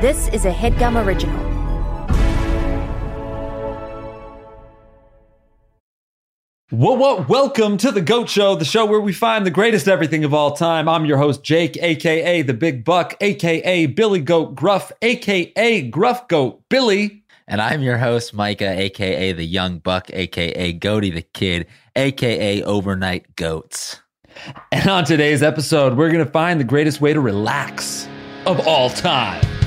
This is a headgum original. Whoa, whoa, welcome to the Goat Show, the show where we find the greatest everything of all time. I'm your host, Jake, aka the Big Buck, aka Billy Goat Gruff, aka Gruff Goat Billy. And I'm your host, Micah, aka the Young Buck, aka Goaty the Kid, aka Overnight Goats. And on today's episode, we're going to find the greatest way to relax of all time.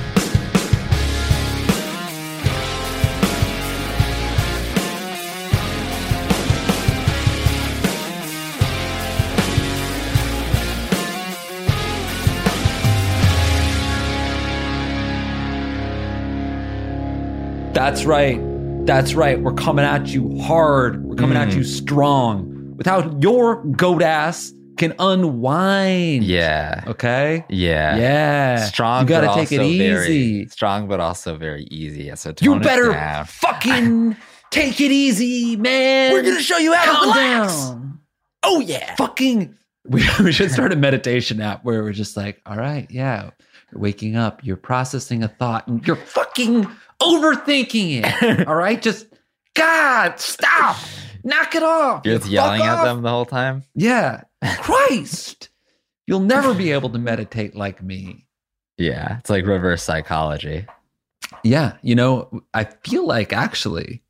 That's right. That's right. We're coming at you hard. We're coming at mm. you strong. Without your goat ass can unwind. Yeah. Okay. Yeah. Yeah. Strong. You gotta but take it also very- easy. strong, but also very easy. Yeah, So You better down. fucking take it easy, man. We're gonna show you how to relax. down. Oh yeah. Fucking. We, we should start a meditation app where we're just like, all right, yeah, you're waking up, you're processing a thought, and you're fucking overthinking it. all right, just God, stop, knock it off. You're just yelling at off. them the whole time. Yeah, Christ, you'll never be able to meditate like me. Yeah. It's like reverse psychology. Yeah, you know, I feel like actually,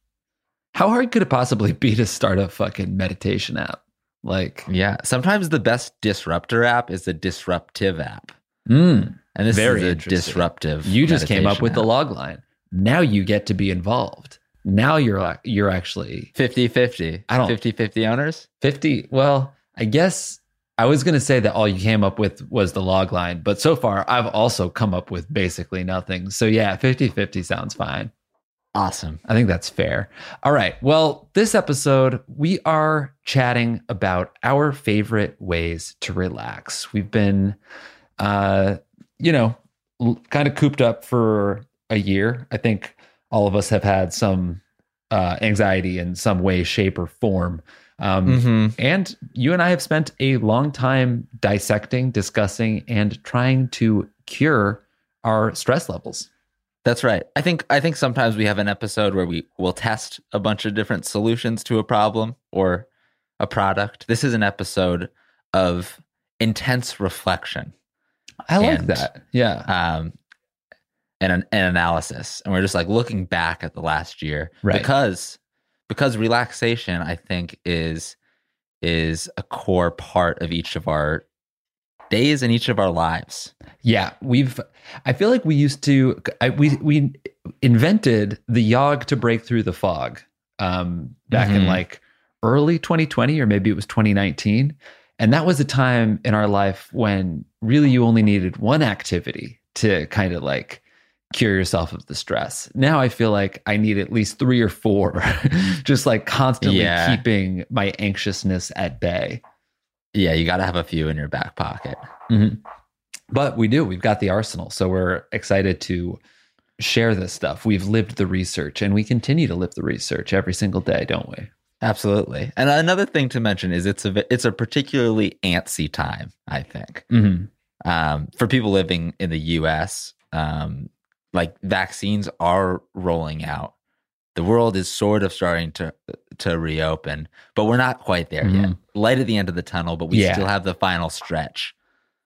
how hard could it possibly be to start a fucking meditation app? Like, Yeah. Sometimes the best disruptor app is a disruptive app. mm, And this is a disruptive. you just came up with the app. log line. Now you get to be involved. Now you're like you're actually 50 50. I don't- 50 50 owners. 50. Well, I guess I was going to say that all you came up with was the log line, but so far I've also come up with basically nothing. So yeah, 50-50 sounds fine. Awesome. I think that's fair. All right. Well, this episode, we are chatting about our favorite ways to relax. We've been, uh, you know, kind of cooped up for a year. I think all of us have had some uh, anxiety in some way, shape, or form. Um, Mm-hmm. and you and I have spent a long time dissecting, discussing, and trying to cure our stress levels. That's right. I think I think sometimes we have an episode where we will test a bunch of different solutions to a problem or a product. This is an episode of intense reflection I like And- that. Yeah. um, and an, an analysis, and we're just like looking back at the last year Right. because because relaxation, I think, is is a core part of each of our days and each of our lives. Yeah, we've. I feel like we used to. I, we we invented the yog to break through the fog um, back in Mhm. like early 2020 or maybe it was 2019, and that was a time in our life when really you only needed one activity to kind of like cure yourself of the stress. Now I feel like I need at least three or four, just like constantly Yeah. keeping my anxiousness at bay. Yeah, you got to have a few in your back pocket. Mhm. But we do. We've got the arsenal. So we're excited to share this stuff. We've lived the research and we continue to live the research every single day, don't we? Absolutely. And another thing to mention is it's a it's a particularly antsy time, I think. Mm-hmm. Um, for people living in the US, um, like vaccines are rolling out. The world is sort of starting to to reopen, but we're not quite there yet. Light at the end of the tunnel, but we Yeah. still have the final stretch.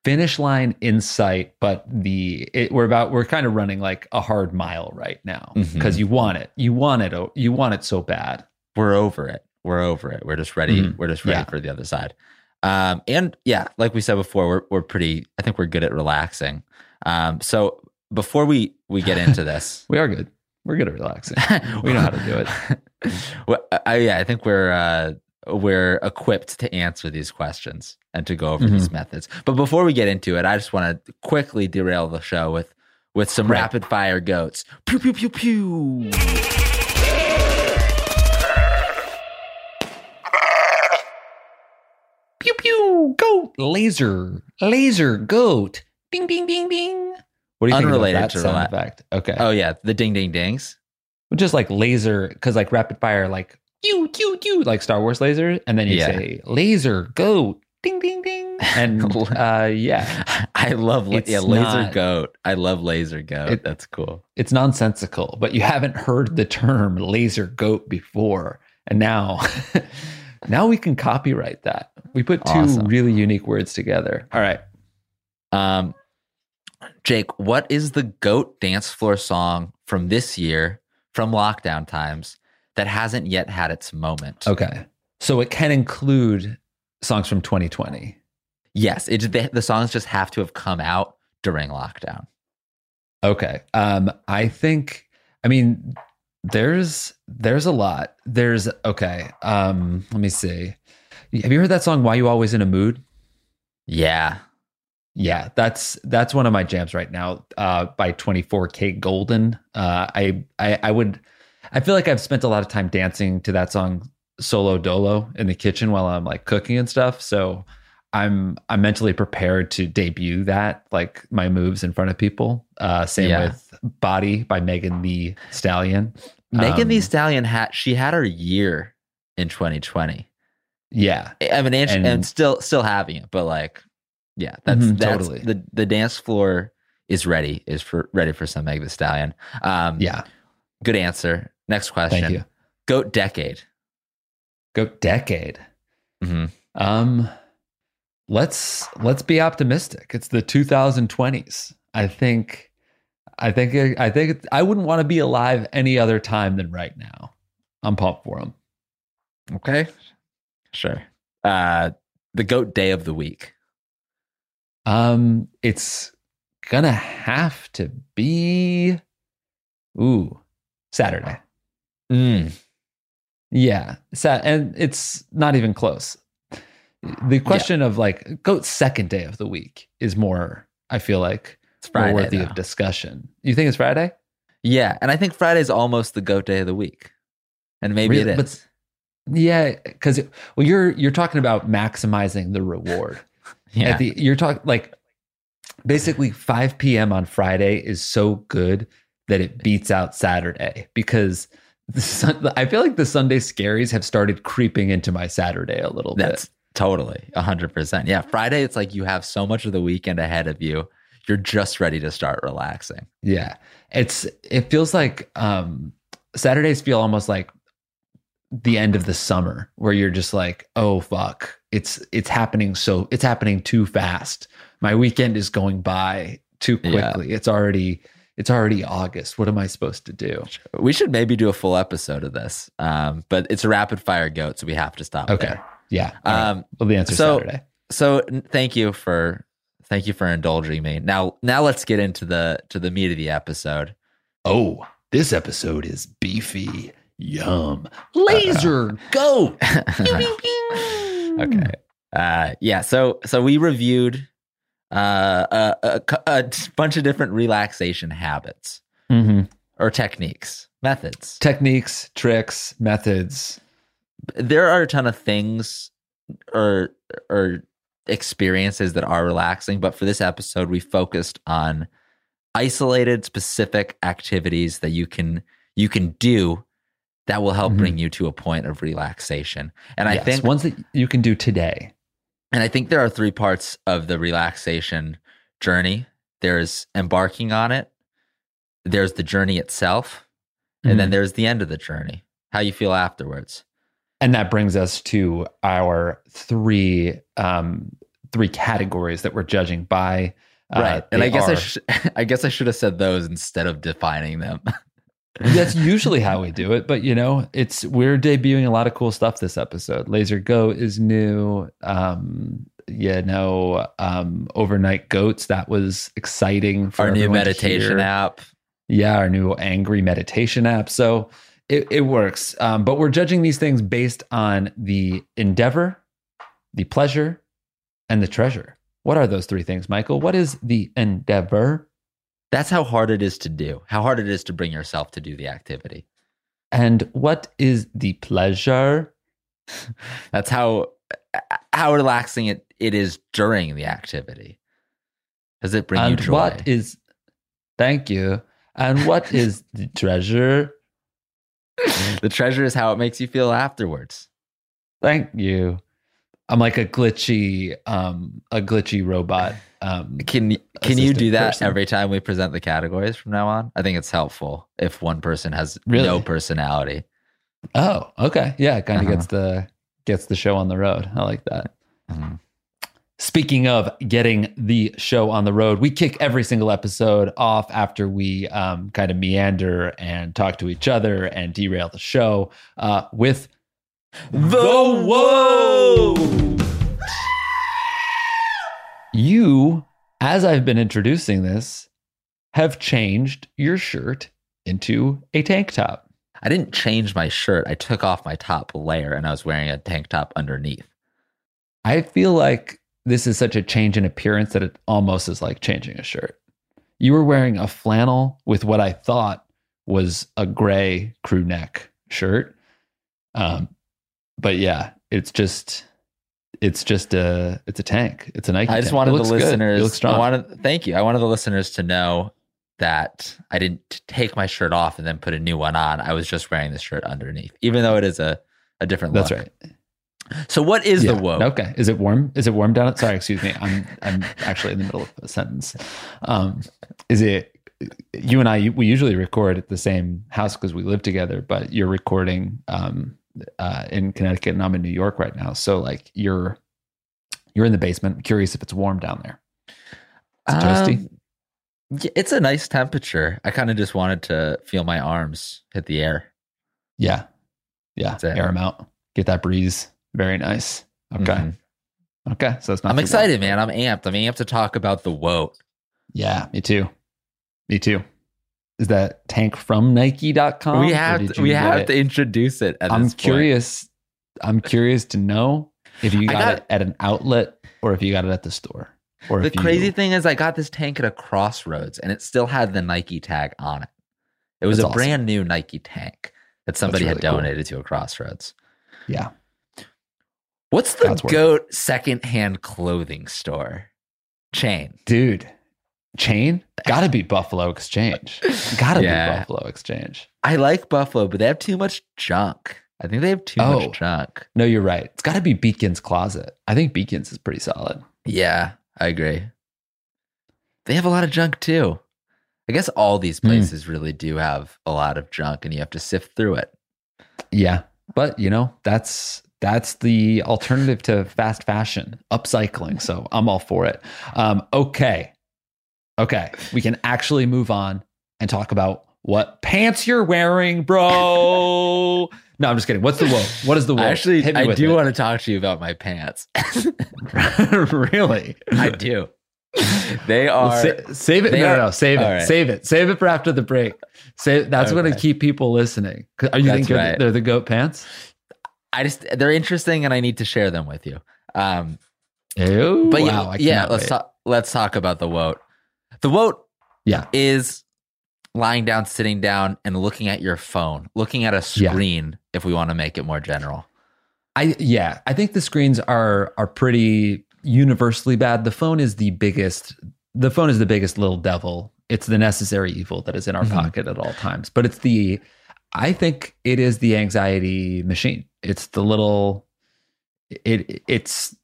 Finish line in sight, but the it, we're about we're kind of running like a hard mile right now because you want it. You want it. You want it so bad. We're over it. We're over it. We're just ready. Mhm. We're just ready Yeah. for the other side. Um, and yeah, like we said before, we're we're pretty. I think we're good at relaxing. Um, so before we we get into this, We are good. We're good at relaxing. We know how to do it. well, I, yeah, I think we're uh, we're equipped to answer these questions and to go over Mm-hmm. these methods. But before we get into it, I just want to quickly derail the show with with some Right. rapid fire goats. Pew pew pew pew. Pew pew. Goat. Laser. Laser. Goat. Ding ding ding ding. What do you Unrelated think to about that sound rela- effect? Okay. Oh yeah, the ding ding dings. just like laser because like rapid fire like you you you like Star Wars laser, and then you Yeah. say laser go ding ding ding. And uh, yeah, I love la- It's yeah, laser not- goat. I love laser goat. It- That's cool. it's nonsensical, but you haven't heard the term laser goat before. And now, now we can copyright that. We put two Awesome. really unique words together. All right. Um, Jake, what is the goat dance floor song from this year, from lockdown times, that hasn't yet had its moment? Okay. So it can include songs from 2020. Yes, it, the, the songs just have to have come out during lockdown. Okay. Um, I think I mean there's there's a lot. There's okay. Um, let me see. Have you heard that song Why You Always in a Mood? Yeah, Yeah, that's that's one of my jams right now. Uh by 24kGoldn. Uh I I I would I feel like I've spent a lot of time dancing to that song solo dolo in the kitchen while I'm like cooking and stuff. So I'm I'm mentally prepared to debut that like my moves in front of people. Uh same Yeah. with Body by Megan Thee Stallion. Megan the Um, Stallion had she had her year in 2020. Yeah. I mean, and, And- and still still having it, but like, yeah, that's Mhm, that's totally. the the dance floor is ready is for ready for some Meg Thee Stallion. Um, Yeah. good answer. Next question. Thank you. Goat decade. Goat decade. Mhm. Um, let's let's be optimistic. It's the 2020s. I think, I think, I think I wouldn't want to be alive any other time than right now. I'm pumped for them. Okay, sure. Uh, the goat day of the week. Um, it's gonna have to be, ooh, Saturday. Mm. Yeah, sa- and it's not even close. The question of like goat second day of the week is more. I feel like It's more Friday. worthy though. of discussion. You think it's Friday? Yeah, and I think Friday is almost the goat day of the week, and maybe Really? it But- Yeah, because well, you're you're talking about maximizing the reward. Yeah, At the you're talking like basically 5 p.m. on Friday is so good that it beats out Saturday because sun, I feel like the Sunday scaries have started creeping into my Saturday a little bit. That's bit. totally a hundred percent. Yeah, Friday. It's like you have so much of the weekend ahead of you. You're just ready to start relaxing. Yeah, it's it feels like um Saturdays feel almost like the end of the summer where you're just like, oh fuck, it's it's happening so it's happening too fast. My weekend is going by too Yeah. quickly. It's already it's already August. What am I supposed to do? We should maybe do a full episode of this, um, but it's a rapid fire goat, so we have to stop. Okay. there. Yeah. all right. Um, well, the answer so- Saturday. so thank you for thank you for indulging me. Now now let's get into the to the meat of the episode. Oh, this episode is beefy. Yum. Laser goat. okay. Uh, yeah. So so we reviewed uh, a, a, a bunch of different relaxation habits hmm or techniques, methods. Techniques, tricks, methods. There are a ton of things or or experiences that are relaxing, but for this episode, we focused on isolated, specific activities that you can you can do that will help Mhm. bring you to a point of relaxation. And I think ones that you can do today. And I think there are three parts of the relaxation journey there's embarking on it, there's the journey itself, and then Mhm. there's the end of the journey, how you feel afterwards. and that brings us to our three um three categories that we're judging by Uh, right. And I guess I are- should I guess I should have said those instead of defining them. that's usually how we do it but you know it's we're debuting a lot of cool stuff this episode. Laser go is new. Um you know um overnight goats that was exciting for Our new meditation app. yeah our new angry meditation app. So it, it works. Um, but we're judging these things based on the endeavor the pleasure and the treasure. What are those three things michael? What is the endeavor That's how hard it is to do. How hard it is to bring yourself to do the activity. and what is the pleasure That's how how relaxing it, it is during the activity. Does it bring you and joy? what is thank you and what is the treasure the treasure is how it makes you feel afterwards. thank you I'm like a glitchy, um, a glitchy robot. Um, Can can you do that person. every time we present the categories from now on? I think it's helpful if one person has Really? no personality. oh, okay, yeah, it kind of Uh-huh. gets the gets the show on the road. I like that. Mhm. Speaking of getting the show on the road, we kick every single episode off after we um, kind of meander and talk to each other and derail the show uh, with The Whoa! You, as I've been introducing this, have changed your shirt into a tank top. I didn't change my shirt. I took off my top layer and I was wearing a tank top underneath. I feel like this is such a change in appearance that it almost is like changing a shirt. You were wearing a flannel with what I thought was a gray crew neck shirt. Um, but yeah, it's just it's just a it's a tank. It's a Nike. I just tank. Wanted the looks good. It listeners. I wanted thank you. I wanted the listeners to know that I didn't take my shirt off and then put a new one on. I was just wearing the shirt underneath, even though it is a a different That's look. right. So what is Yeah. the woe? Okay. Is it warm? Is it warm down? Sorry, excuse me. I'm I'm actually in the middle of a sentence. Um, is it you and I? We usually record at the same house because we live together. But you're recording um, uh, in Connecticut, and I'm in New York right now. So like you're you're in the basement. I'm curious if it's warm down there. it toasty? Um, it's a nice temperature. I kind of just wanted to feel my arms hit the air. Yeah, yeah. Air them out. Get that breeze. Very nice. Okay. Mhm. Okay. So it's not. I'm excited, man. I'm amped. I'm amped to talk about the woe. Yeah, me too. Me too. Is that tank from Nike.com? we have to, we have it? to introduce it. At I'm curious. I'm curious to know if you got, got- it at an outlet or if you got it at the store. Or The if you, crazy thing is, I got this tank at a crossroads, and it still had the Nike tag on it. It was a awesome. brand new Nike tank that somebody had really cool. donated to a crossroads. Yeah. What's the it. goat secondhand clothing store chain? Dude, chain? Gotta be Buffalo Exchange. Gotta Yeah. be Buffalo Exchange. I like Buffalo, but they have too much junk. I think they have too Oh. much junk. No, you're right. It's gotta be Beacon's Closet. I think Beacon's is pretty solid. Yeah, I agree. They have a lot of junk too. I guess all these Hmm. places really do have a lot of junk, and you have to sift through it. Yeah. But you know, that's that's the alternative to fast fashion, upcycling. So I'm all for it. Um, okay. Okay. We can actually move on and talk about what pants you're wearing, bro. no, I'm just kidding. What's the woe? What is the woe? Actually, I do it. want to talk to you about my pants. really? I do. They Well, are. sa- save it. No, are- no, no. Save it. right. Save it. Save it for after the break. Save. That's going to keep people listening. Are you That's think right. they're the goat pants? I just they're interesting, and I need to share them with you. Um, Ew, but wow, yeah, yeah. Let's wait. talk. Let's talk about the woat. The woat Yeah. is lying down, sitting down, and looking at your phone, looking at a Yeah. screen. If we want to make it more general, I yeah, I think the screens are are pretty universally bad. The phone is the biggest. The phone is the biggest little devil. It's the necessary evil that is in our Mhm. pocket at all times. But it's the. I think it is the anxiety machine. It's the little. It it's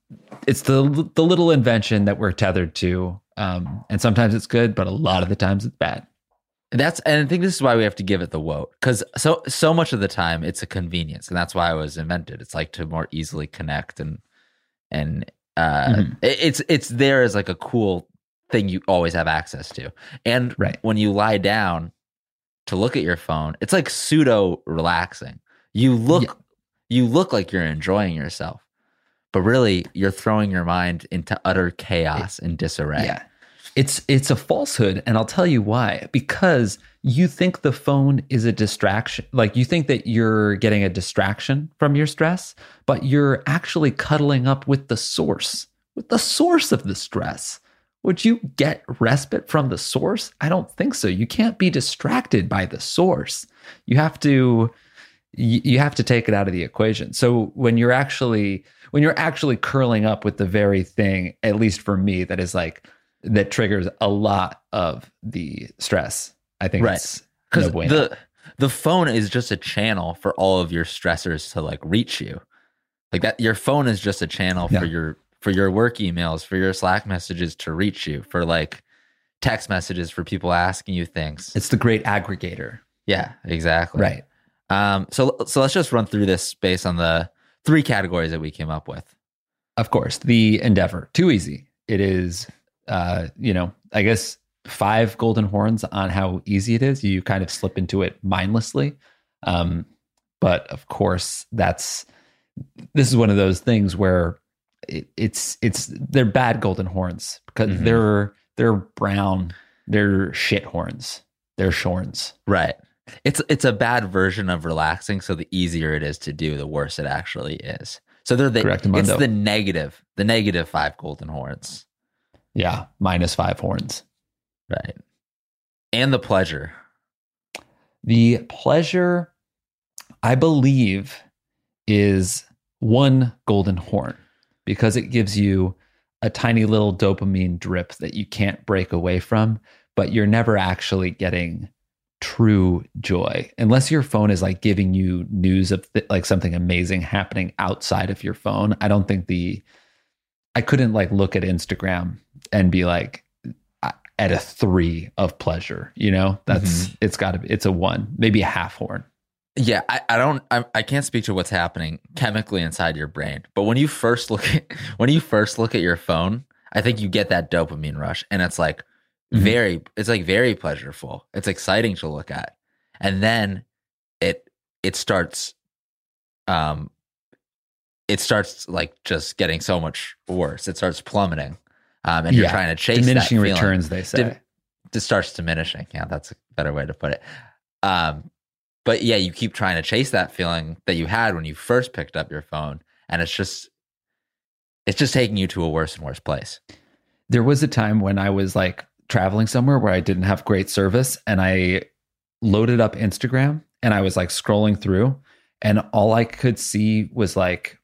it's the the little invention that we're tethered to. Um, and sometimes it's good, but a lot of the times it's bad. that's and I think this is why we have to give it the woat because so so much of the time it's a convenience, and that's why it was invented. It's like to more easily connect and and uh, Mhm. it- it's it's there as like a cool thing you always have access to. And Right. when you lie down to look at your phone, it's like pseudo relaxing. You look Yeah. you look like you're enjoying yourself. But really you're throwing your mind into utter chaos and disarray. Yeah. It's it's a falsehood and I'll tell you why. Because you think the phone is a distraction. Like you think that you're getting a distraction from your stress, but you're actually cuddling up with the source, with the source of the stress. Would you get respite from the source? I don't think so. You can't be distracted by the source. You have to you you have to take it out of the equation. So when you're actually when you're actually curling up with the very thing, at least for me, that is like that triggers a lot of the stress. I think Right. it's because no bueno. the the phone is just a channel for all of your stressors to like reach you Like that your phone is just a channel Yeah. for your for your work emails, for your Slack messages to reach you, for like text messages for people asking you things. It's the great aggregator. yeah, exactly. Right. Um so so let's just run through this based on the three categories that we came up with. Of course, the endeavor. Too easy. It is uh, you know, I guess five golden horns on how easy it is. You kind of slip into it mindlessly. Um, but of course, that's this is one of those things where it, it's it's they're bad golden horns because Mhm. they're they're brown, they're shit horns, they're shorns. Right. It's it's a bad version of relaxing, so the easier it is to do, the worse it actually is. So they're the Correct, it's the negative, the negative five golden horns. Yeah, minus five horns. Right. And the pleasure. The pleasure, I believe, is one golden horn because it gives you a tiny little dopamine drip that you can't break away from, but you're never actually getting true joy unless your phone is like giving you news of th- like something amazing happening outside of your phone. I don't think the I couldn't like look at Instagram and be like at a three of pleasure. You know, that's mm-hmm. it's got to be it's a one, maybe a half horn. Yeah, I, I don't I, I can't speak to what's happening chemically inside your brain. But when you first look at when you first look at your phone, I think you get that dopamine rush and it's like Mhm. very it's like very pleasureful. It's exciting to look at. And then it it starts um it starts like just getting so much worse. It starts plummeting. Um and you're trying to chase Diminishing returns, they say. Dim- it starts diminishing. Yeah, that's a better way to put it. Um, but yeah, you keep trying to chase that feeling that you had when you first picked up your phone, and it's just it's just taking you to a worse and worse place. there was a time when I was like traveling somewhere where I didn't have great service and I loaded up Instagram and I was like scrolling through and all I could see was like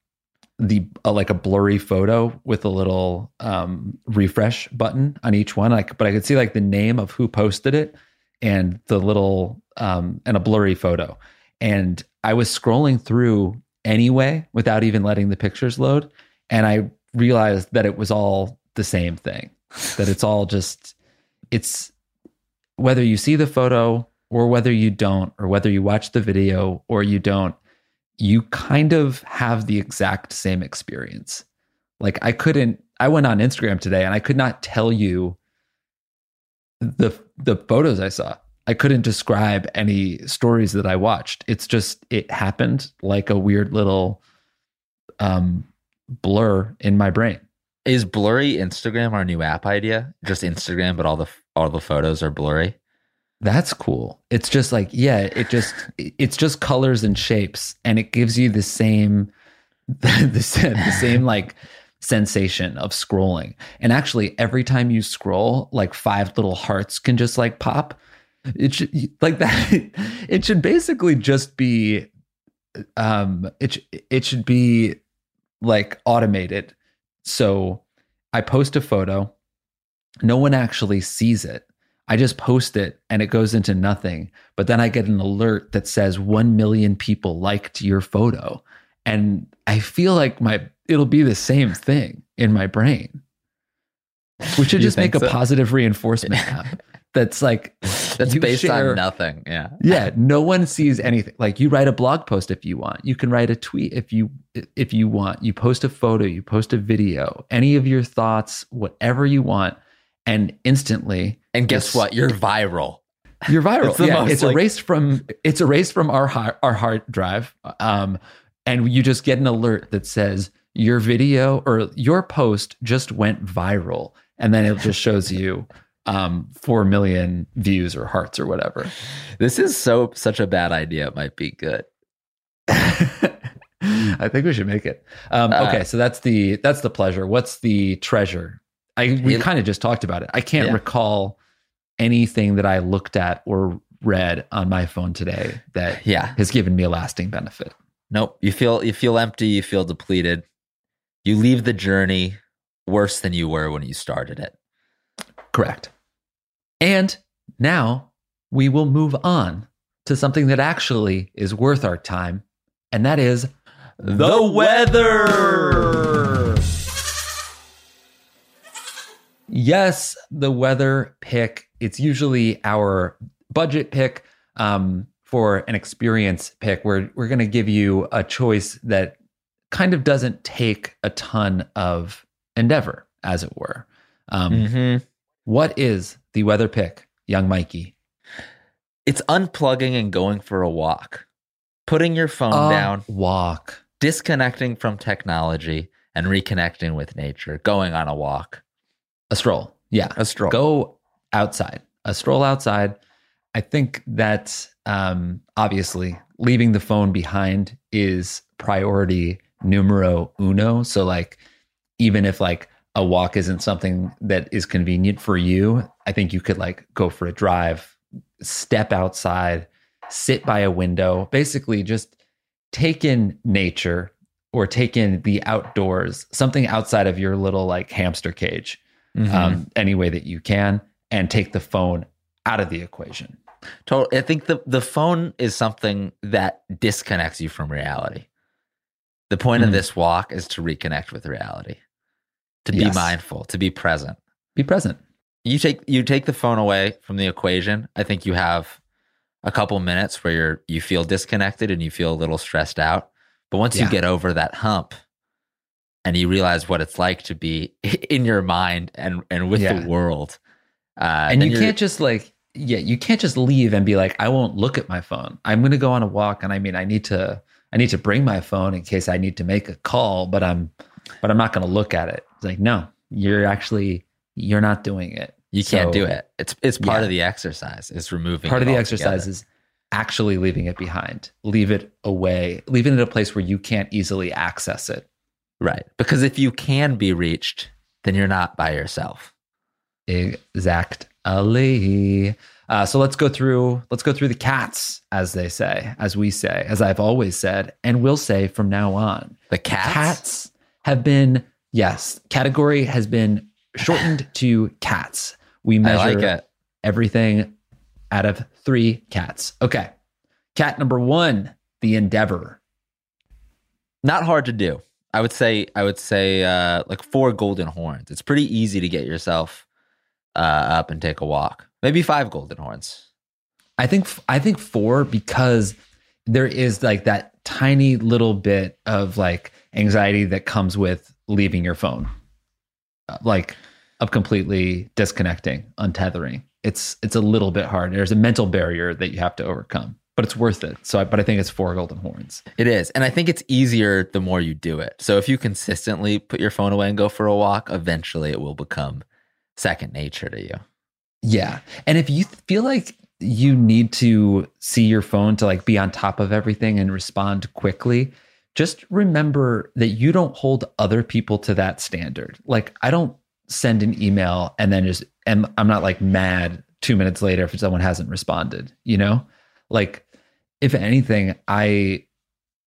the uh, like a blurry photo with a little um refresh button on each one like but I could see like the name of who posted it and the little um and a blurry photo. And I was scrolling through anyway without even letting the pictures load and I realized that it was all the same thing that it's all just it's whether you see the photo or whether you don't or whether you watch the video or you don't you kind of have the exact same experience. Like i couldn't i went on instagram today and i could not tell you the the photos i saw. I couldn't describe any stories that i watched. It's just it happened like a weird little um blur in my brain Is blurry Instagram our new app idea? Just Instagram, but all the all the photos are blurry. That's cool. It's just like, yeah, it just it's just colors and shapes and it gives you the same the, same- the same like sensation of scrolling. And actually every time you scroll, like five little hearts can just like pop. It should like that it should basically just be um it it should be like automated. So I post a photo, no one actually sees it. I just post it and it goes into nothing. But then I get an alert that says 1 million people liked your photo. And I feel like my it'll be the same thing in my brain. We should just make a so? positive reinforcement app that's like That's based share- on nothing. Yeah. yeah no one sees anything like you write a blog post if you want you can write a tweet if you if you want you post a photo you post a video any of your thoughts whatever you want and instantly And guess what? You're viral. you're viral It's yeah most, it's like- erased from it's erased from our har- our hard drive um and you just get an alert that says your video or your post just went viral and then it just shows you um 4 million views or hearts or whatever This is so such a bad idea. It might be good. I think we should make it. Um, Uh, okay, so that's the that's the pleasure. What's the treasure? I we kind of just talked about it. I can't Yeah. recall anything that I looked at or read on my phone today that Yeah. has given me a lasting benefit. Nope. You feel you feel empty, you feel depleted. You leave the journey worse than you were when you started it. Correct. And now we will move on to something that actually is worth our time, and that is The weather. Yes, the weather pick. It's usually our budget pick um, for an experience pick. Where we're going to give you a choice that kind of doesn't take a ton of endeavor, as it were. Um, Mm-hmm. What is the weather pick, young Mikey? It's unplugging and going for a walk, putting your phone A down, walk. disconnecting from technology, and reconnecting with nature. Going on a walk, A stroll. Yeah. a stroll. Go outside. A stroll outside. I think that um, obviously leaving the phone behind is priority numero uno. So, like, even if like a walk isn't something that is convenient for you, I think you could like go for a drive, step outside, sit by a window, basically just take in nature or take in the outdoors, something outside of your little like hamster cage Mhm. um, any way that you can and take the phone out of the equation. Total. I think the the phone is something that disconnects you from reality. The point of Mm. this walk is to reconnect with reality, to be Yes. mindful, to be present. Be present. You take you take the phone away from the equation. I think you have a couple minutes where you're you feel disconnected and you feel a little stressed out. But once Yeah. you get over that hump and you realize what it's like to be in your mind and and with Yeah. the world, uh, and you can't just like, yeah, you can't just leave and be like, I won't look at my phone. I'm going to go on a walk. And I mean, I need to, I need to bring my phone in case I need to make a call, but I'm, but I'm not going to look at it. It's like, no, you're actually, you're not doing it. You can't So, do it. It's it's part yeah. of the exercise. It's removing Part of the exercise is actually leaving it behind, leave it away, leave it in a place where you can't easily access it. right? Because if you can be reached, then you're not by yourself. Exactly. Uh, so let's go through let's go through the cats, as they say, as we say, as I've always said, and will say from now on. The cats. Cats have been yes, category has been shortened to cats. We measure like everything out of three cats. Okay. Cat number one, the Endeavor. Not hard to do. I would say. I would say uh, like four golden horns. It's pretty easy to get yourself uh, up and take a walk. Maybe five golden horns. I think I think four because there is like that tiny little bit of like anxiety that comes with leaving your phone, Uh, like of completely disconnecting, untethering. It's it's a little bit hard. There's a mental barrier that you have to overcome, but it's worth it. So, I, but I think it's four golden horns. It is, and I think it's easier the more you do it. So if you consistently put your phone away and go for a walk, eventually it will become second nature to you. Yeah. And if you feel like you need to see your phone to like be on top of everything and respond quickly, just remember that you don't hold other people to that standard. Like I don't send an email and then just and I'm not like mad 2 minutes later if someone hasn't responded, you know? Like if anything, I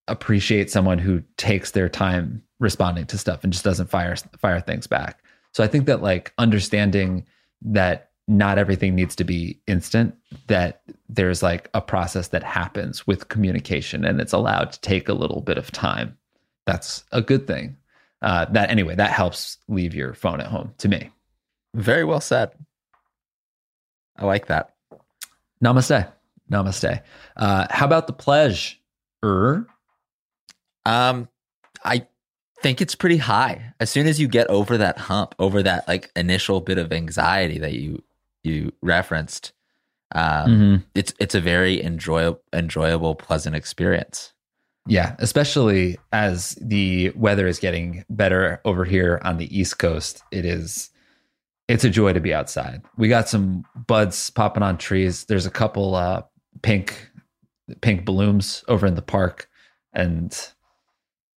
appreciate someone who takes their time responding to stuff and just doesn't fire fire things back. So I think that like understanding that not everything needs to be instant that there's like a process that happens with communication and it's allowed to take a little bit of time that's a good thing uh, that anyway that helps leave your phone at home to me Very well said. I like that. namaste namaste uh, how about the pledge er Um, I think it's pretty high. As soon as you get over that hump, over that like initial bit of anxiety that you you referenced, um, Mhm. it's it's a very enjoyable, enjoyable, pleasant experience. Yeah, especially as the weather is getting better over here on the East Coast. It is it's a joy to be outside. We got some buds popping on trees. There's a couple uh pink pink blooms over in the park and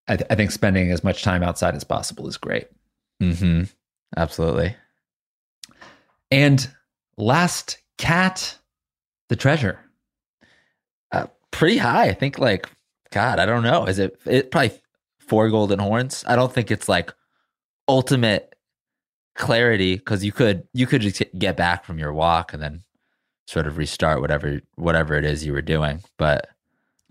I, th- I think spending as much time outside as possible is great. Mm-hmm. Absolutely. And last cat, the treasure. Uh, pretty high. I think like God. I don't know. Is it? It probably four golden horns. I don't think it's like ultimate clarity because you could you could just get back from your walk and then sort of restart whatever whatever it is you were doing. But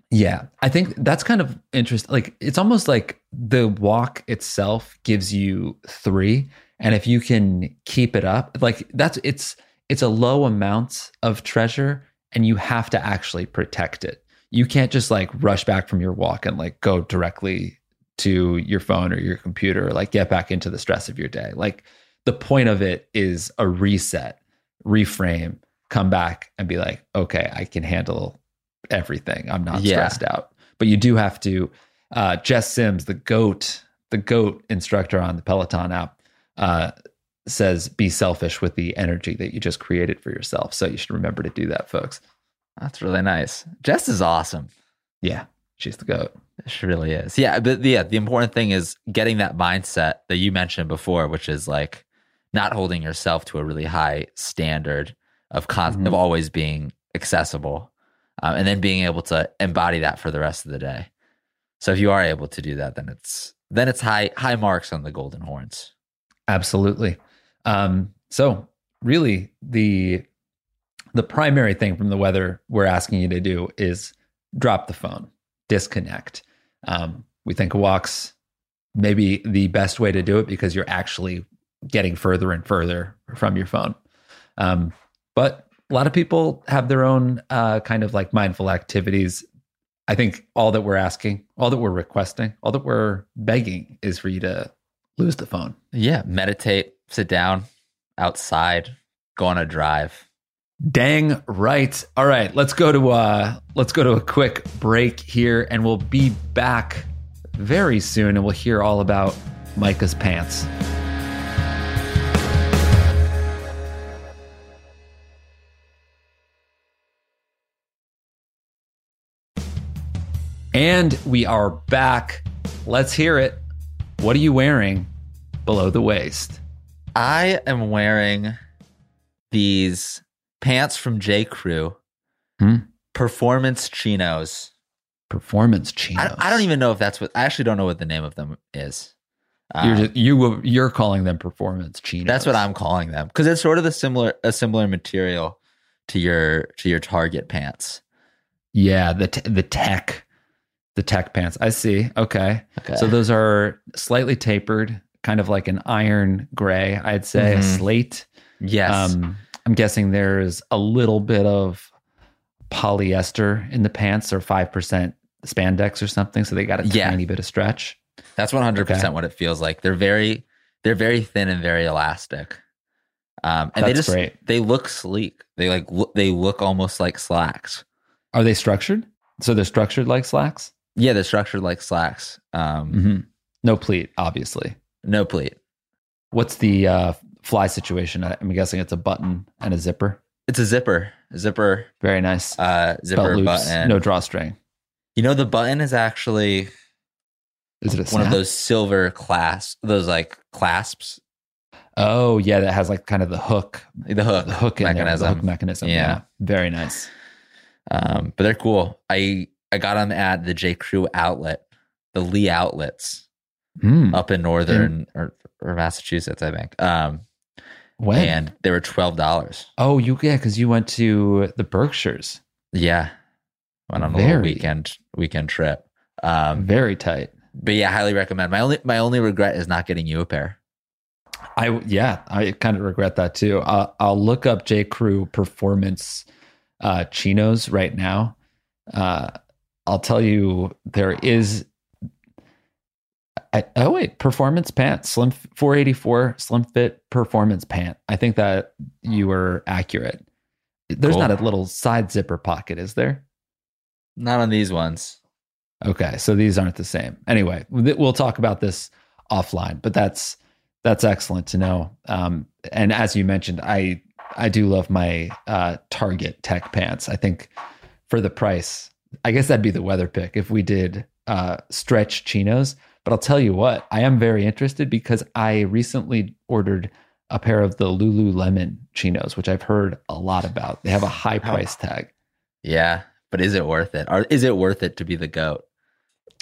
Yeah, I think that's kind of interesting. Like it's almost like the walk itself gives you three, and if you can keep it up, like that's it's it's a low amount of treasure, and you have to actually protect it. You can't just like rush back from your walk and like go directly to your phone or your computer, or like get back into the stress of your day. Like the point of it is a reset, reframe, come back and be like, okay, I can handle everything. I'm not Yeah. stressed out. But you do have to. Uh, Jess Sims, the goat, the goat instructor on the Peloton app, uh, says be selfish with the energy that you just created for yourself. So you should remember to do that, folks. That's really nice. Jess is awesome. Yeah, she's the goat. She really is. Yeah, but yeah, the important thing is getting that mindset that you mentioned before, which is like not holding yourself to a really high standard of con- Mhm. of always being accessible, um, and then being able to embody that for the rest of the day. So if you are able to do that, then it's then it's high high marks on the golden horns. Absolutely. Um, so really the the primary thing from the weather we're asking you to do is drop the phone, disconnect. Um, we think walk's maybe the best way to do it because you're actually getting further and further from your phone. Um, but a lot of people have their own uh, kind of like mindful activities. I think all that we're asking, all that we're requesting, all that we're begging is for you to lose the phone. Yeah, meditate, sit down outside, go on a drive. Dang right. All right, let's go to uh let's go to a quick break here and we'll be back very soon and we'll hear all about Micah's pants. And we are back. Let's hear it. What are you wearing below the waist? I am wearing these pants from J. Crew, Hmm. performance chinos. Performance chinos. I, I don't even know if that's what I actually don't know what the name of them is. You're Um, just, you you're calling them performance chinos. that's what I'm calling them because it's sort of the similar a similar material to your to your Target pants. Yeah, the t- the tech, the tech pants. I see. Okay, Okay. so those are slightly tapered, kind of like an iron gray. I'd say a Mhm. slate. yes, Um, I'm guessing there's a little bit of polyester in the pants, or five percent spandex or something. So they got a Yeah. tiny bit of stretch. that's 100 okay. percent what it feels like. They're very they're very thin and very elastic. Um, and they That's just great. they look sleek. They like look, they look almost like slacks. Are they structured? So they're structured like slacks. Yeah, they're structured like slacks. Um, hmm No pleat, obviously. No pleat. What's the uh, fly situation? I- I'm guessing it's a button and a zipper. It's a zipper, a zipper, Very nice. uh, zipper loops, button. no drawstring. You know, the button is actually Is it one of those silver clasps, those like clasps, Oh yeah, that has like kind of the hook, the hook, the hook there, the mechanism. hook mechanism. Yeah. Yeah. very nice. Um, but they're cool. I I got them at the J Crew outlet, the Lee outlets Hmm. up in northern or, or Massachusetts, I think. Um, When? and they were twelve dollars. oh, you yeah, because you went to the Berkshires. Yeah, went on a little weekend weekend trip. Um, Very tight. but yeah, highly recommend. My only my only regret is not getting you a pair. I yeah, I kind of regret that too. I'll, I'll look up J Crew performance uh, chinos right now. Uh, I'll tell you there is. I, oh wait, performance pant, slim 484 slim fit performance pant. I think that you were accurate. There's Cool. not a little side zipper pocket, is there? Not on these ones. Okay, so these aren't the same. Anyway, we'll talk about this offline, but that's that's excellent to know. Um, and as you mentioned, I I do love my uh, Target Tech pants. I think for the price, I guess that'd be the weather pick if we did uh, stretch chinos. But I'll tell you what, I am very interested because I recently ordered a pair of the Lululemon chinos, which I've heard a lot about. They have a high price tag. Yeah, but is it worth it? Or is it worth it to be the goat?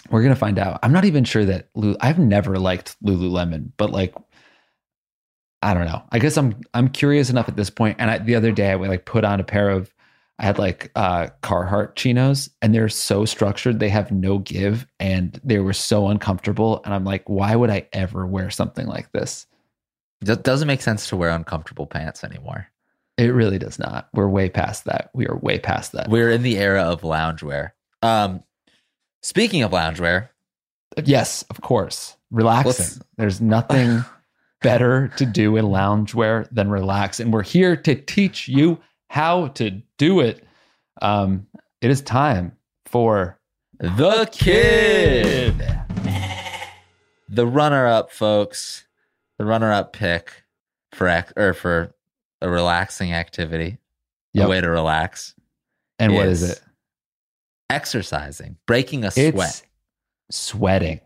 We're gonna find out. I'm not even sure that Lulu, I've never liked Lululemon, but like, I don't know. I guess I'm I'm curious enough at this point. And I, the other day, I like put on a pair of I had like uh, Carhartt chinos, and they're so structured; they have no give, and they were so uncomfortable. And I'm like, why would I ever wear something like this? It doesn't make sense to wear uncomfortable pants anymore. It really does not. We're way past that. We are way past that. We're in the era of loungewear. Um, speaking of loungewear, yes, of course, relaxing. Let's- There's nothing better to do in loungewear than relax, and we're here to teach you how to do it. Um, it is time for the kid, the runner-up, folks, the runner-up pick for or for a relaxing activity, Yep. a way to relax, And what is it? exercising, breaking a It's sweat. sweating.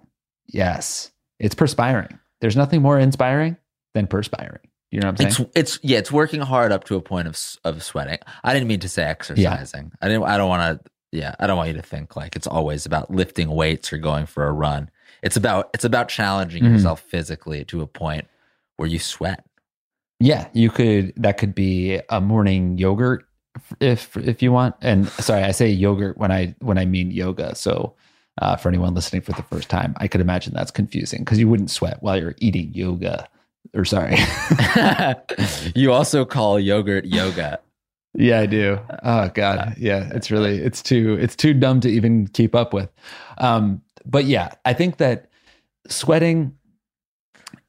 Yes. It's perspiring. There's nothing more inspiring than perspiring. You know what I'm saying? it's it's yeah, it's working hard up to a point of of sweating. I didn't mean to say exercising. I didn't. I don't want to. Yeah, I don't want you to think like it's always about lifting weights or going for a run. It's about it's about challenging Mhm. yourself physically to a point where you sweat. yeah, you could that could be a morning yogurt if if you want. And sorry, I say yogurt when I when I mean yoga. So uh, for anyone listening for the first time, I could imagine that's confusing because you wouldn't sweat while you're eating yoga. Or sorry. you also call yogurt yoga. Yeah, I do. Uh, oh God, uh, yeah, uh, it's really it's too it's too dumb to even keep up with. Um, but yeah, I think that sweating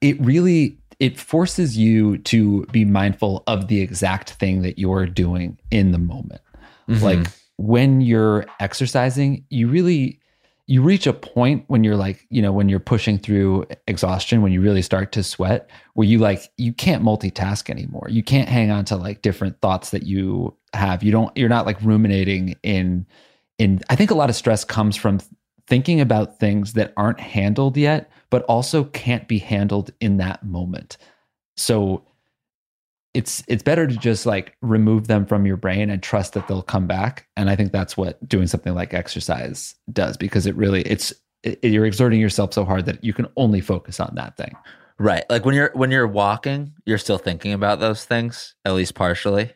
it really it forces you to be mindful of the exact thing that you're doing in the moment. Mm-hmm. Like when you're exercising, you really you reach a point when you're like, you know, when you're pushing through exhaustion, when you really start to sweat, where you like you can't multitask anymore. You can't hang on to like different thoughts that you have. You don't you're not like ruminating in in I think a lot of stress comes from thinking about things that aren't handled yet, but also can't be handled in that moment. So it's it's better to just like remove them from your brain and trust that they'll come back and i think that's what doing something like exercise does because it really it's it, you're exerting yourself so hard that you can only focus on that thing Right. Like when you're when you're walking, you're still thinking about those things, at least partially.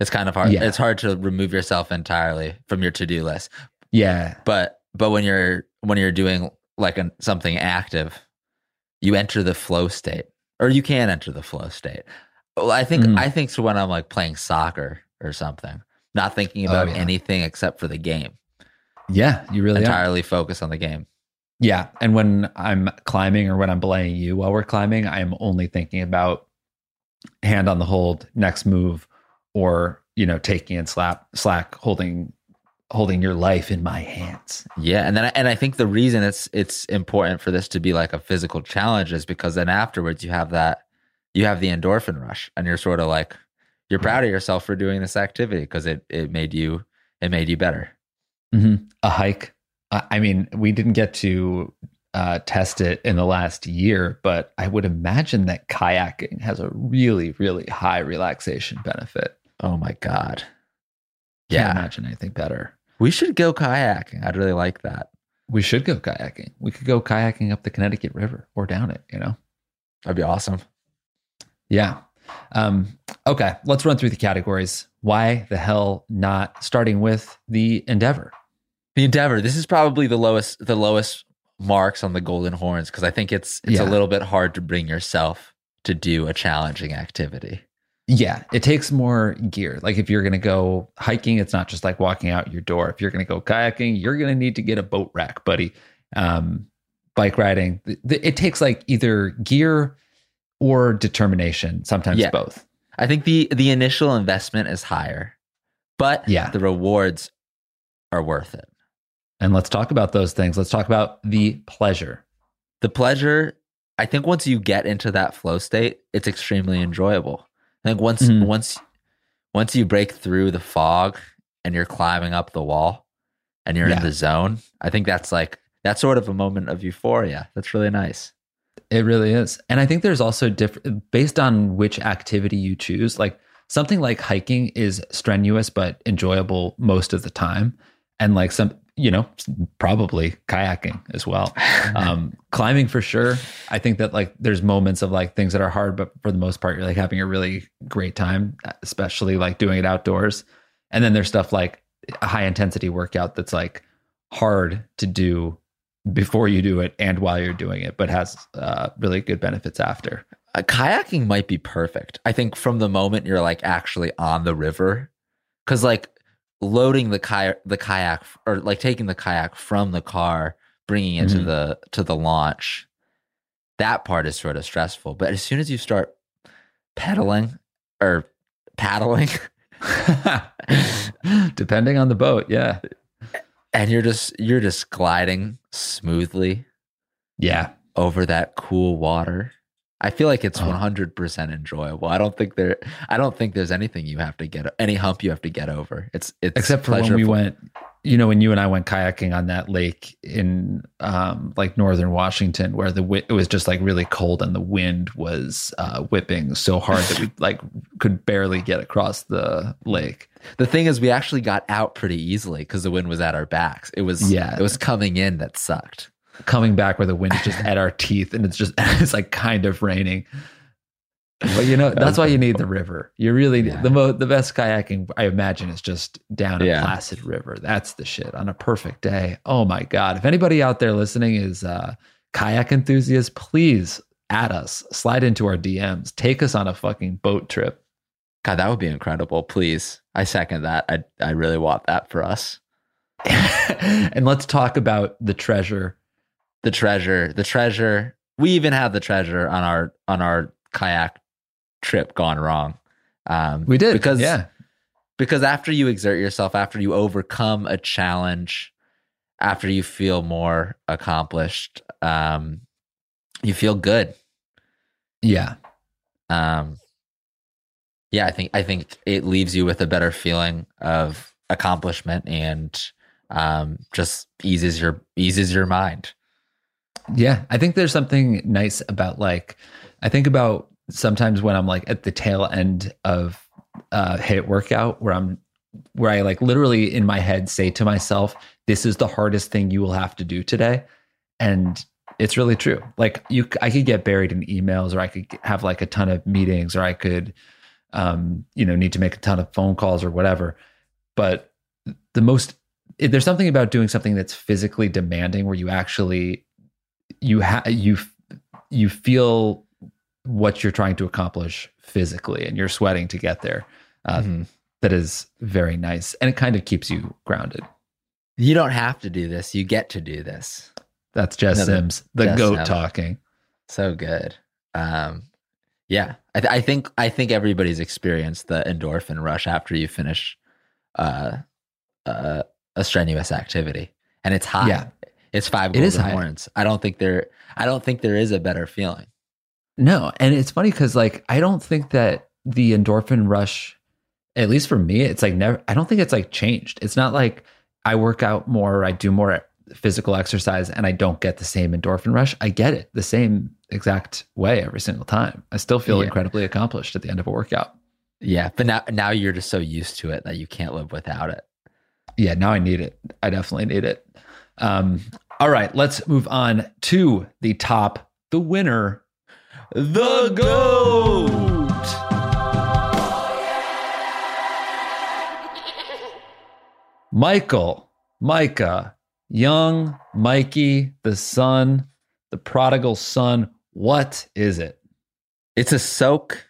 It's kind of hard. Yeah. It's hard to remove yourself entirely from your to-do list. yeah But but when you're when you're doing like an, something active, you enter the flow state, or you can enter the flow state. Well, I think Mhm. I think so when I'm like playing soccer or something, not thinking Oh, about yeah. anything except for the game, yeah you really are entirely focus on the game. yeah and when i'm climbing or when i'm belaying you while we're climbing i am only thinking about hand on the hold next move or you know taking in slap slack holding holding your life in my hands Yeah, and then I, and I think the reason it's it's important for this to be like a physical challenge is because then afterwards you have that you have the endorphin rush and you're sort of like you're proud of yourself for doing this activity because it it made you it made you better. Mhm. A hike. I mean, we didn't get to uh, test it in the last year, but I would imagine that kayaking has a really, really high relaxation benefit. Oh my god. Can't Yeah. imagine anything better. We should go kayaking. I'd really like that. We should go kayaking. We could go kayaking up the Connecticut River or down it. You know. That'd be awesome. Yeah. Um, okay, let's run through the categories. Why the hell not starting with the Endeavor? The Endeavor. This is probably the lowest the lowest marks on the Golden Horns because I think it's it's Yeah. a little bit hard to bring yourself to do a challenging activity. Yeah, it takes more gear. Like if you're going to go hiking, it's not just like walking out your door. If you're going to go kayaking, you're going to need to get a boat rack, buddy. Um, bike riding, it takes like either gear or determination. Sometimes Yeah. both. I think the the initial investment is higher, but Yeah. the rewards are worth it. And let's talk about those things. Let's talk about the pleasure. The pleasure, I think once you get into that flow state, it's extremely enjoyable. I think once Mhm. once once you break through the fog and you're climbing up the wall and you're Yeah. in the zone, I think that's like that's sort of a moment of euphoria. That's really nice. It really is. And I think there's also different based on which activity you choose. Like something like hiking is strenuous but enjoyable most of the time. And like some, you know, probably kayaking as well. Um, climbing for sure. I think that like there's moments of like things that are hard, but for the most part, you're like having a really great time, especially like doing it outdoors. And then there's stuff like a high intensity workout that's like hard to do before you do it and while you're doing it, but has uh, really good benefits after. Uh, kayaking might be perfect. I think from the moment you're like actually on the river, because like loading the kayak, the kayak, or like taking the kayak from the car, bringing it to Mhm. the to the launch, that part is sort of stressful. But as soon as you start pedaling or paddling, Depending on the boat, yeah. and you're just you're just gliding smoothly Yeah. over that cool water. I feel like it's Oh. 100% enjoyable. I don't think there I don't think there's anything you have to get any hump you have to get over. It's it's Except for when we went, you know, when you and I went kayaking on that lake in um, like northern Washington, where the wi- it was just like really cold and the wind was uh, whipping so hard that we like could barely get across the lake. The thing is we actually got out pretty easily cuz the wind was at our backs. It was Yeah. it was coming in that sucked. Coming back where the wind is just at our teeth and it's just it's like kind of raining. But you know that's why you need the river. You really Yeah. the mo- the best kayaking I imagine is just down a Yeah. placid river. That's the shit on a perfect day. Oh my god! If anybody out there listening is uh, kayak enthusiast, please add us, slide into our DMs, take us on a fucking boat trip. God, that would be incredible. Please. I second that. I I really want that for us. and let's talk about the treasure. The treasure, the treasure. We even had the treasure on our on our kayak trip gone wrong. Um We did because yeah, because after you exert yourself, after you overcome a challenge, after you feel more accomplished, um, you feel good. yeah, Um, yeah, I think I think it leaves you with a better feeling of accomplishment and um, just eases your eases your mind. Yeah, I think there's something nice about like I think about sometimes when I'm like at the tail end of uh HIIT workout where I'm where I like literally in my head say to myself, this is the hardest thing you will have to do today. And it's really true. Like you I could get buried in emails or I could have like a ton of meetings or I could um you know need to make a ton of phone calls or whatever. But the most there's something about doing something that's physically demanding where you actually you have you you feel what you're trying to accomplish physically and you're sweating to get there uh, Mhm. that is very nice and it kind of keeps you grounded You don't have to do this; you get to do this. that's jess Another sims the Jess goat Sims. talking So good. Um, yeah, I, th- I think I think everybody's experienced the endorphin rush after you finish uh, uh, a strenuous activity, and it's high. Yeah. It's five It is golden horns. I don't think there. I don't think there is a better feeling. No and it's funny because like i don't think that the endorphin rush at least for me it's like never i don't think it's like changed. It's not like i work out more or i do more physical exercise and i don't get the same endorphin rush. I get it the same exact way every single time. I still feel Yeah. incredibly accomplished at the end of a workout. Yeah, but now now you're just so used to it that you can't live without it. yeah now i need it. I definitely need it. Um all right let's move on to the top the winner The goat. Michael, Micah, young Mikey, the son, the prodigal son. What is it? It's a soak.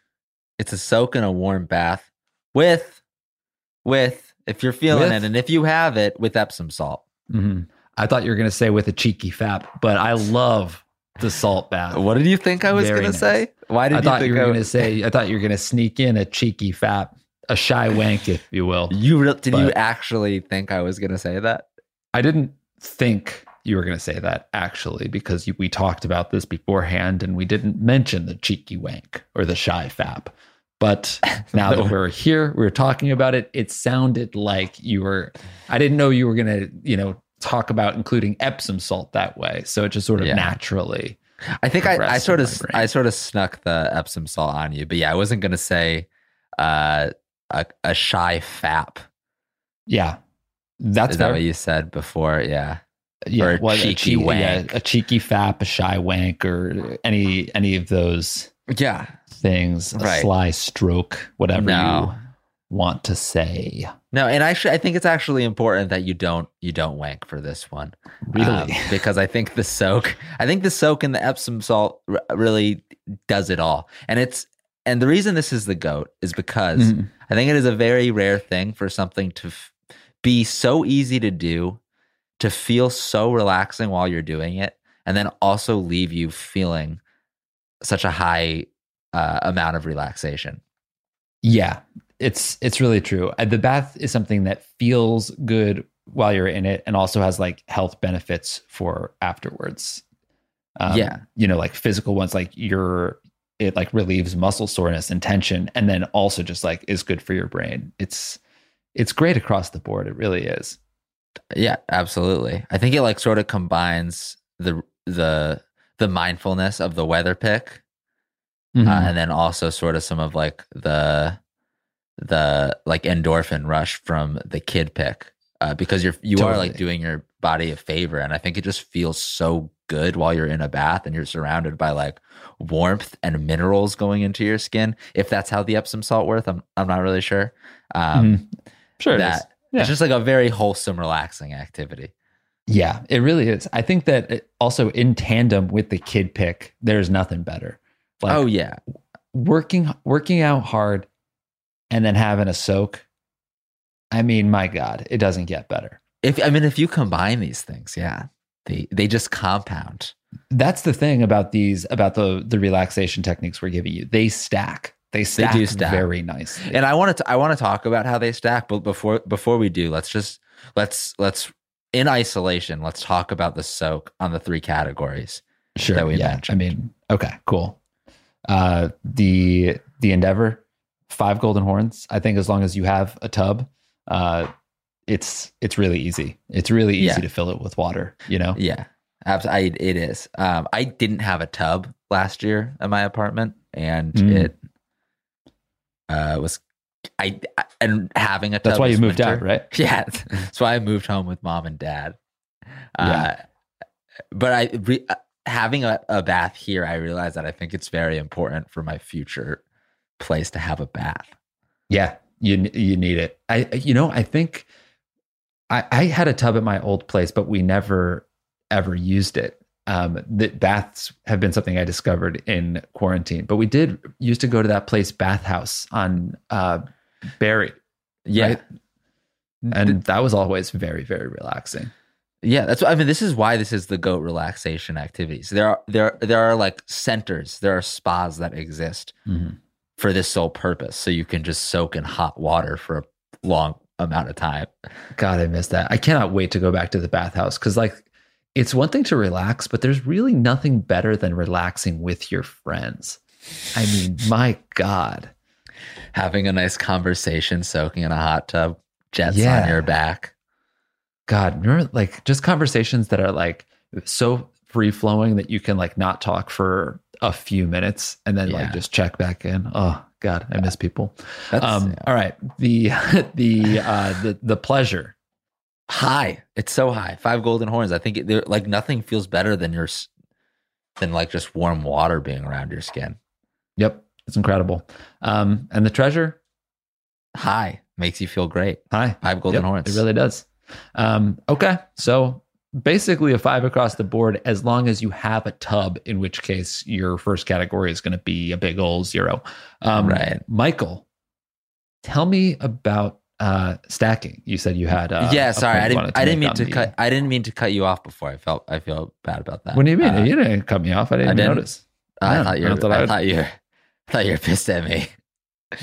It's a soak in a warm bath with, with if you're feeling With? it, and if you have it, with Epsom salt. Mhm. I thought you were going to say with a cheeky fap, but I love the salt bath. What did you think I was going to say? Why did I you thought think you were I going to say, I thought you were going to sneak in a cheeky fap, a shy wank, if you will. You re- did you actually think I was going to say that? I didn't think you were going to say that actually because you, we talked about this beforehand and we didn't mention the cheeky wank or the shy fap. But now that we're here, we're talking about it. It sounded like you were. I didn't know you were going to, you know, talk about including Epsom salt that way. So it just sort of Yeah. naturally. I think I, I sort of. I sort of snuck the Epsom salt on you, but yeah, I wasn't going to say uh, a a shy fap. Yeah, that's Is that what you said before? Yeah. yeah, or a well, cheeky cheek- yeah, wank. a cheeky fap, a shy wank, or any any of those Yeah. things, a Right. sly stroke, whatever No. Want to say. No, and actually, I think it's actually important that you don't you don't wank for this one, Really? Um, because I think the soak, I think the soak and the Epsom salt r- really does it all, and it's and the reason this is the goat is because Mhm. I think it is a very rare thing for something to f- be so easy to do, to feel so relaxing while you're doing it, and then also leave you feeling such a high uh, amount of relaxation. Yeah, it's it's really true. Uh, The bath is something that feels good while you're in it, and also has like health benefits for afterwards. Um, Yeah. you know, like physical ones, like your it like relieves muscle soreness and tension, and then also just like is good for your brain. It's it's great across the board. It really is. Yeah, absolutely. I think it like sort of combines the the the mindfulness of the weather pick, uh, Mhm. and then also sort of some of like the the like endorphin rush from the kid pick, uh, because you're you are like doing your body a favor, and I think it just feels so good while you're in a bath and you're surrounded by like warmth and minerals going into your skin. If that's how the Epsom salt works, I'm I'm not really sure. Um, Mhm. Sure, it that Yeah. it's just like a very wholesome, relaxing activity. Yeah, it really is. I think that it, also in tandem with the kid pick, there's nothing better. Like oh yeah, working working out hard and then having a soak. I mean, my God, it doesn't get better. If I mean, if you combine these things, yeah, they they just compound. That's the thing about these about the the relaxation techniques we're giving you. They stack. They stack, do stack. very nicely. And I want to I want to talk about how they stack, but before before we do, let's just let's let's in isolation, let's talk about the soak on the three categories. sure, that we yeah. mentioned. I mean, okay, cool. Uh, the the Endeavor, five golden horns. I think as long as you have a tub, uh, it's it's really easy. It's really easy Yeah. to fill it with water. You know. Yeah, absolutely, it is. Um, I didn't have a tub last year at my apartment, and Mm. it uh, was I and having a tub. That's why you moved winter- out, right? Yeah, that's why I moved home with mom and dad. Yeah. Uh, but I re, uh, having a, a bath here, I realized that I think it's very important for my future place to have a bath. Yeah, you you need it. I you know I think I I had a tub at my old place, but we never ever used it. Um, that baths have been something I discovered in quarantine, but we did used to go to that place, Bathhouse on uh, Berry, Yeah, Right. and that was always very very relaxing. yeah. That's what I mean. This is why this is the goat relaxation activities. There are there there are like centers. There are spas that exist for this sole purpose, so you can just soak in hot water for a long amount of time. God, I miss that. I cannot wait to go back to the bathhouse because, like, it's one thing to relax, but there's really nothing better than relaxing with your friends. I mean, my God. Having a nice conversation, soaking in a hot tub, jets Yeah. on your back. God, remember, like, just conversations that are like so free flowing that you can, like, not talk for a few minutes and then, Yeah. like, just check back in. Oh, God, I miss people. Um, yeah. All right. The, the, uh, the, the pleasure. high. It's so high. Five golden horns. I think it, they're- like nothing feels better than your s- than like just warm water being around your skin. Yep. It's incredible. Um, and the treasure. High makes you feel great. High Five golden Yep, horns. It really does. Um, okay. So basically a five across the board as long as you have a tub, in which case your first category is going to be a big old zero. Um, Right. Michael, tell me about uh, stacking. You said you had. Uh, yeah, sorry, I didn't. I didn't mean to cut. I didn't mean to cut you off before. I felt. I feel bad about that. What do you mean? Uh, you didn't cut me off. I didn't, I didn't. notice. I No, thought you. I were thought I I thought you. I thought you were pissed at me.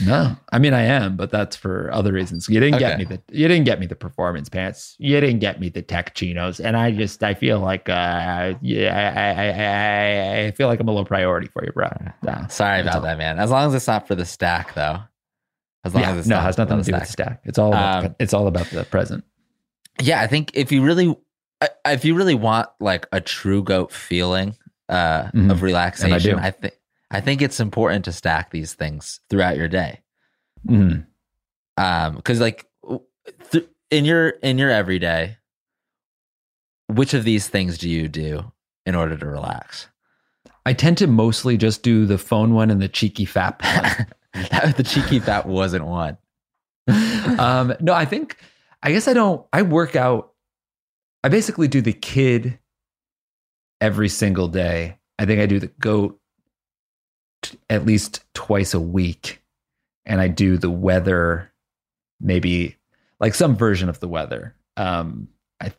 No, I mean I am, but that's for other reasons. You didn't get me the you didn't get me the performance pants. You didn't get me the tech chinos, and I just I feel like uh yeah I I, I, I feel like I'm a low priority for you, bro. Nah. Sorry about all. that, man. As long as it's not for the stack, though. As long Yeah, as it's no, not has nothing to do the with the stack. It's all about Um, it's all about the present. yeah i think if you really if you really want like a true goat feeling uh Mhm. of relaxation do. i think i think it's important to stack these things throughout your day Mhm. um because like th- in your in your everyday which of these things do you do in order to relax I tend to mostly just do the phone one and the cheeky fat. that the cheeky fat wasn't one um, no, I think I guess I don't. I work out. I basically do the kid every single day. I think I do the goat at least twice a week, and I do the weather maybe like some version of the weather. Um, I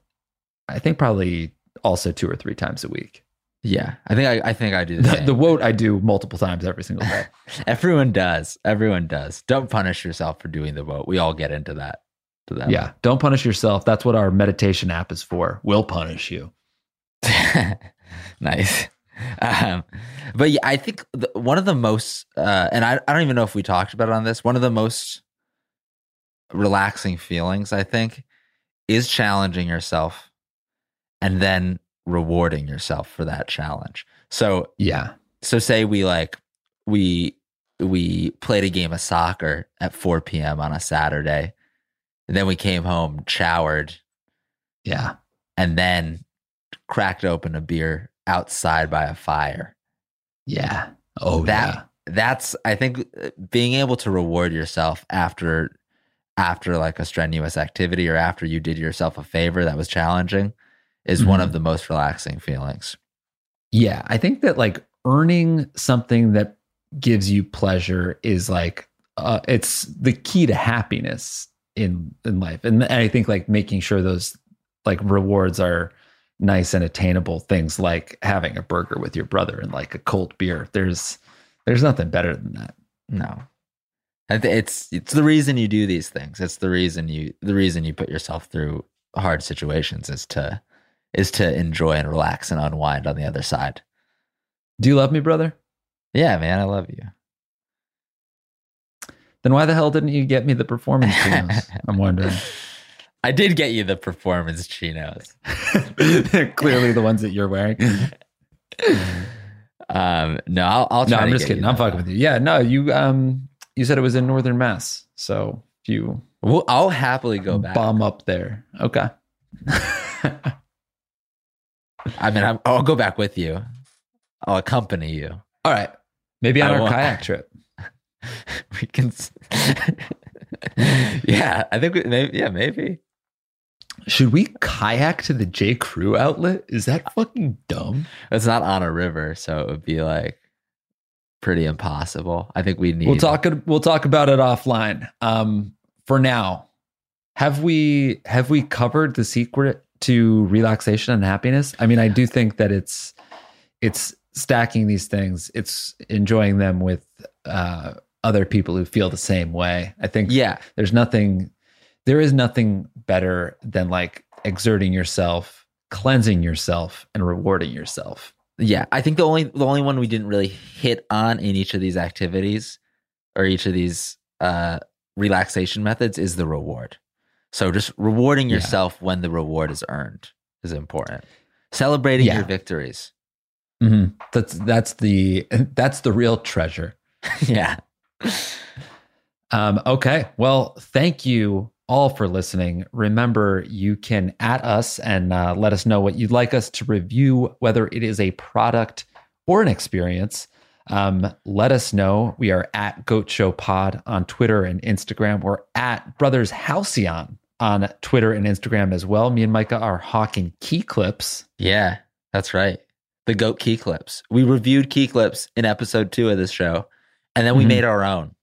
I think probably also two or three times a week. Yeah, I think I, I think I do the, The, the woat I do multiple times every single day. Everyone does. Everyone does. Don't punish yourself for doing the woat. We all get into that. To that. yeah, don't punish yourself. That's what our meditation app is for. We'll punish you. nice. Um, but yeah, I think the, one of the most, uh, and I, I don't even know if we talked about it on this, one of the most relaxing feelings, I think, is challenging yourself and then rewarding yourself for that challenge. So, Yeah, so say we like, we, we played a game of soccer at 4 p.m. on a Saturday, and then we came home, showered, yeah, and then cracked open a beer outside by a fire. yeah. Oh, that yeah. that's I think uh, being able to reward yourself after after like a strenuous activity or after you did yourself a favor that was challenging is one Mhm. of the most relaxing feelings. Yeah, I think that like earning something that gives you pleasure is like uh, it's the key to happiness in in life, and I think like making sure those like rewards are nice and attainable things like having a burger with your brother and like a cold beer. There's there's nothing better than that. No. It's it's the reason you do these things. It's the reason you the reason you put yourself through hard situations is to is to enjoy and relax and unwind on the other side. Do you love me, brother? Yeah, man, I love you. Then why the hell didn't you get me the performance? I'm wondering. I did get you the performance chinos. They're clearly the ones that you're wearing. Um, no, I'll, I'll no, try. I'm to just get kidding. you I'm that. fucking with you. Yeah, no, you um you said it was in northern Mass. So if you Well, I'll happily go back. bomb up there. Okay. I mean, I'm, I'll go back with you. I'll accompany you. All right. Maybe on I our won't- kayak trip. We can. s- yeah, I think. We, maybe, yeah, maybe. Should we kayak to the J. Crew outlet? Is that fucking dumb? It's not on a river, so it would be like pretty impossible. I think we need. We'll talk we'll talk about it offline. Um for now, have we have we covered the secret to relaxation and happiness? I mean, I do think that it's it's stacking these things. It's enjoying them with uh other people who feel the same way. I think Yeah, there's nothing there is nothing better than like exerting yourself, cleansing yourself and rewarding yourself. yeah. I think the only the only one we didn't really hit on in each of these activities or each of these uh, relaxation methods is the reward. So just rewarding Yeah. yourself when the reward is earned is important. Celebrating Yeah. your victories. Mhm. That's that's the that's the real treasure. yeah. Um, okay. Well, thank you all for listening. Remember, you can at us and uh, let us know what you'd like us to review, whether it is a product or an experience. Um, let us know. We are at Goat Show Pod on Twitter and Instagram. We're at Brothers Halcyon on Twitter and Instagram as well. Me and Micah are hawking key clips. Yeah, that's right. The goat key clips. We reviewed key clips in episode two of this show, and then we Mhm. made our own.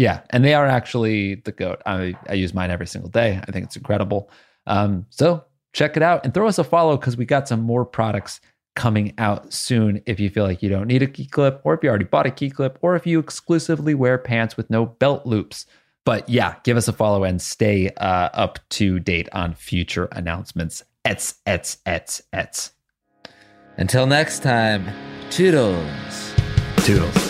Yeah, and they are actually the goat. I I use mine every single day. I think it's incredible. Um, so check it out and throw us a follow because we got some more products coming out soon. If you feel like you don't need a key clip, or if you already bought a key clip, or if you exclusively wear pants with no belt loops. But yeah, give us a follow and stay uh, up to date on future announcements. Ets, ets, ets, ets. Until next time, toodles. Toodles.